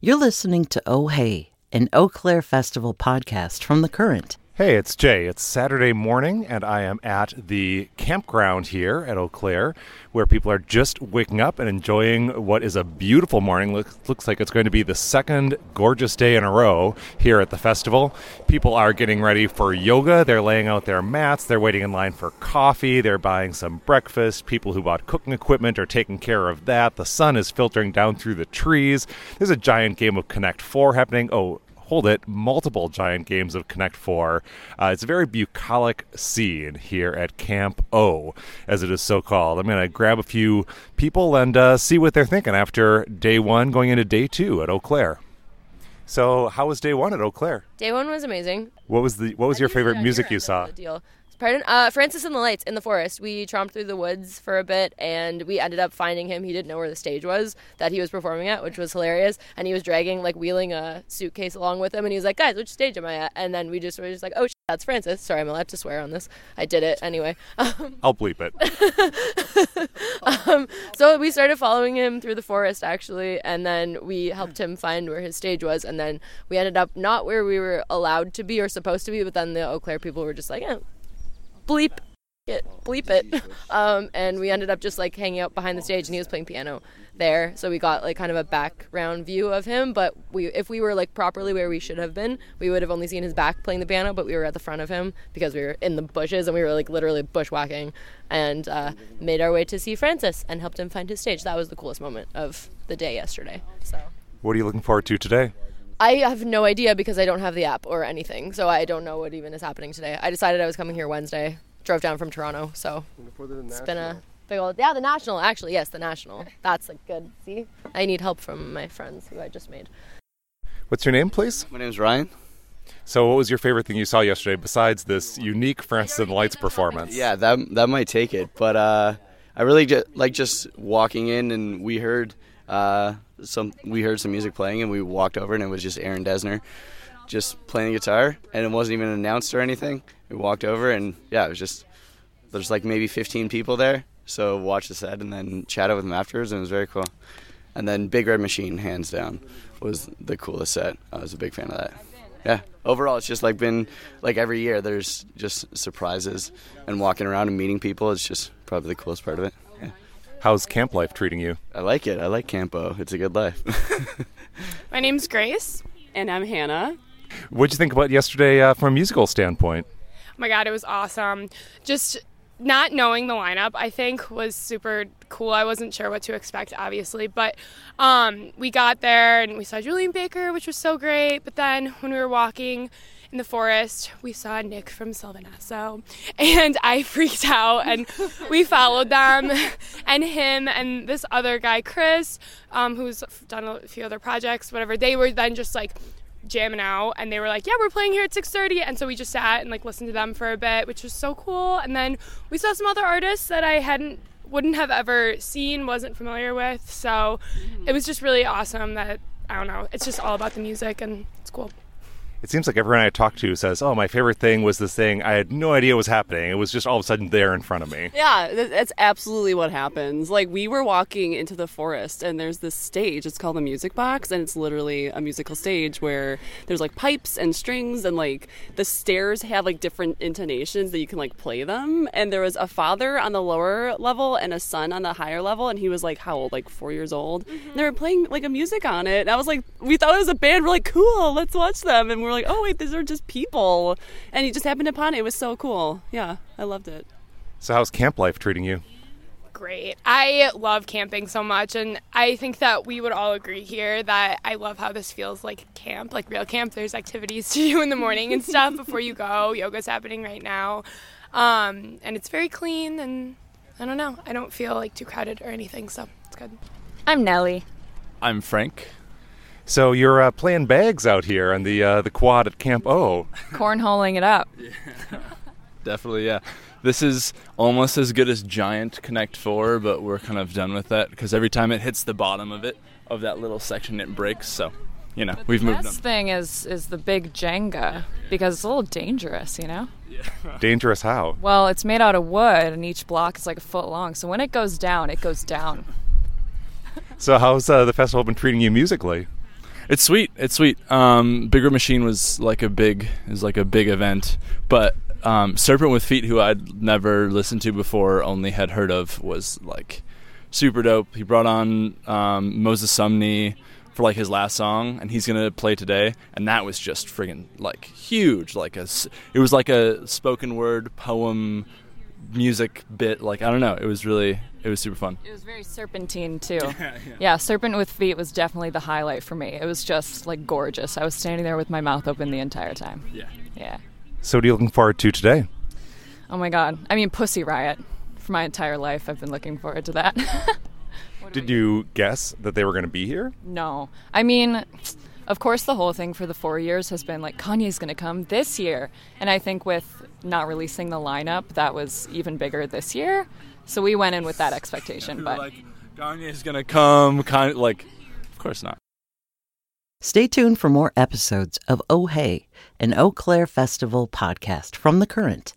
You're listening to Oh Hey, an Eaux Claires Festival podcast from The Current. Hey, it's Jay. It's Saturday morning, and I am at the campground here at Eaux Claires, where people are just waking up and enjoying what is a beautiful morning. Looks, looks like it's going to be the second gorgeous day in a row here at the festival. People are getting ready for yoga. They're laying out their mats. They're waiting in line for coffee. They're buying some breakfast. People who bought cooking equipment are taking care of that. The sun is filtering down through the trees. There's a giant game of Connect 4 happening. Oh, hold it, multiple giant games of Connect 4. Uh, it's a very bucolic scene here at Camp O, as it is so called. I'm going to grab a few people and uh, see what they're thinking after day one going into day two at Eaux Claires. So, how was day one at Eaux Claires? Day one was amazing. What was the What was your favorite music you saw? the Deal. Pardon? Uh, Francis and the Lights in the forest. We tromped through the woods for a bit, and we ended up finding him. He didn't know where the stage was that he was performing at, which was hilarious. And he was dragging, like, wheeling a suitcase along with him, and he was like, "Guys, which stage am I at?" And then we just were just like, "Oh, sh- that's Francis." Sorry, I'm allowed to swear on this. I did it anyway. I'll bleep it. So we started following him through the forest actually, and then we helped him find where his stage was, and then we ended up not where we were allowed to be or supposed to be, but then the Eaux Claires people were just like, eh, bleep it, bleep it, um, and we ended up just like hanging out behind the stage, and he was playing piano there, so we got like kind of a background view of him. But we, if we were like properly where we should have been, we would have only seen his back playing the piano, but we were at the front of him because we were in the bushes and we were like literally bushwhacking, and uh, made our way to see Francis and helped him find his stage. That was the coolest moment of the day yesterday. So. What are you looking forward to today? I have no idea because I don't have the app or anything, so I don't know what even is happening today. I decided I was coming here Wednesday, drove down from Toronto, so it's been a big old yeah. The national, actually, yes, the national. That's a good. See, I need help from my friends who I just made. What's your name, please? My name's Ryan. So, what was your favorite thing you saw yesterday besides this unique Francis and Lights performance? Yeah, that that might take it, but uh, I really just like just walking in and we heard uh, some we heard some music playing and we walked over and it was just Aaron Dessner just playing guitar and it wasn't even announced or anything. We walked over and yeah, it was just there's like maybe 15 people there, so watch the set and then chatted with them afterwards and it was very cool. And then Big Red Machine, hands down, was the coolest set. I was a big fan of that. Yeah. Overall, it's just like been like every year. There's just surprises and walking around and meeting people. It's just probably the coolest part of it. Yeah. How's camp life treating you? I like it. I like Campo. It's a good life. My name's Grace, and I'm Hannah. What'd you think about yesterday uh, from a musical standpoint? Oh my god, it was awesome. Just not knowing the lineup, I think, was super cool. I wasn't sure what to expect, obviously, but um, we got there and we saw Julien Baker, which was so great. But then when we were walking in the forest, we saw Nick from Sylvan Esso, and I freaked out. And we followed them, and him and this other guy, Chris, um, who's done a few other projects, whatever. They were then just like jamming out and they were like yeah we're playing here at 6.30 and so we just sat and like listened to them for a bit which was so cool and then we saw some other artists that i hadn't wouldn't have ever seen wasn't familiar with so it was just really awesome that i don't know it's just all about the music and it's cool It seems like everyone I talk to says, "Oh, my favorite thing was this thing. I had no idea was happening. It was just all of a sudden there in front of me." Yeah, that's absolutely what happens. Like we were walking into the forest and there's this stage. It's called the music box and it's literally a musical stage where there's like pipes and strings and like the stairs have like different intonations that you can like play them. And there was a father on the lower level and a son on the higher level and he was like how old? Like 4 years old. Mm-hmm. And they were playing like a music on it. And I was like we thought it was a band. We're like cool, let's watch them. And we're like, "Oh wait, these are just people." And he just happened upon it. It was so cool. Yeah, I loved it. So, how's camp life treating you? great i love camping so much and i think that we would all agree here that i love how this feels like camp like real camp there's activities to do in the morning and stuff before you go yoga's happening right now um, and it's very clean and i don't know i don't feel like too crowded or anything so it's good I'm Nellie. I'm Frank. So, you're uh, playing bags out here on the uh, the quad at Camp O. Cornholing it up. yeah. Definitely, yeah. This is almost as good as Giant Connect 4, but we're kind of done with that because every time it hits the bottom of it, of that little section, it breaks. So, you know, we've moved Best thing is is the big Jenga because it's a little dangerous, you know. Yeah. Dangerous how? Well, it's made out of wood, and each block is like a foot long. So when it goes down, it goes down. So, how's uh, the festival been treating you musically? It's sweet. It's sweet. Um, Big Red Machine was like a big is like a big event, but um, Serpent with Feet, who I'd never listened to before, only had heard of, was like super dope. He brought on um, Moses Sumney for like his last song, and he's gonna play today, and that was just friggin' like huge. Like a, it was like a spoken word poem music bit. Like I don't know. It was really it was super fun. It was very serpentine too. yeah, Serpent with Feet was definitely the highlight for me. It was just like gorgeous. I was standing there with my mouth open the entire time. Yeah. Yeah. So, what are you looking forward to today? Oh my god. I mean, Pussy Riot. For my entire life, I've been looking forward to that. Did you guess that they were going to be here? no. I mean, of course, the whole thing for the four years has been like Kanye's going to come this year. And I think with not releasing the lineup, that was even bigger this year. So we went in with that expectation. But like Kanye's gonna come, kind of like, of course not. Stay tuned for more episodes of Oh Hey, an Eaux Claires Festival podcast from The Current.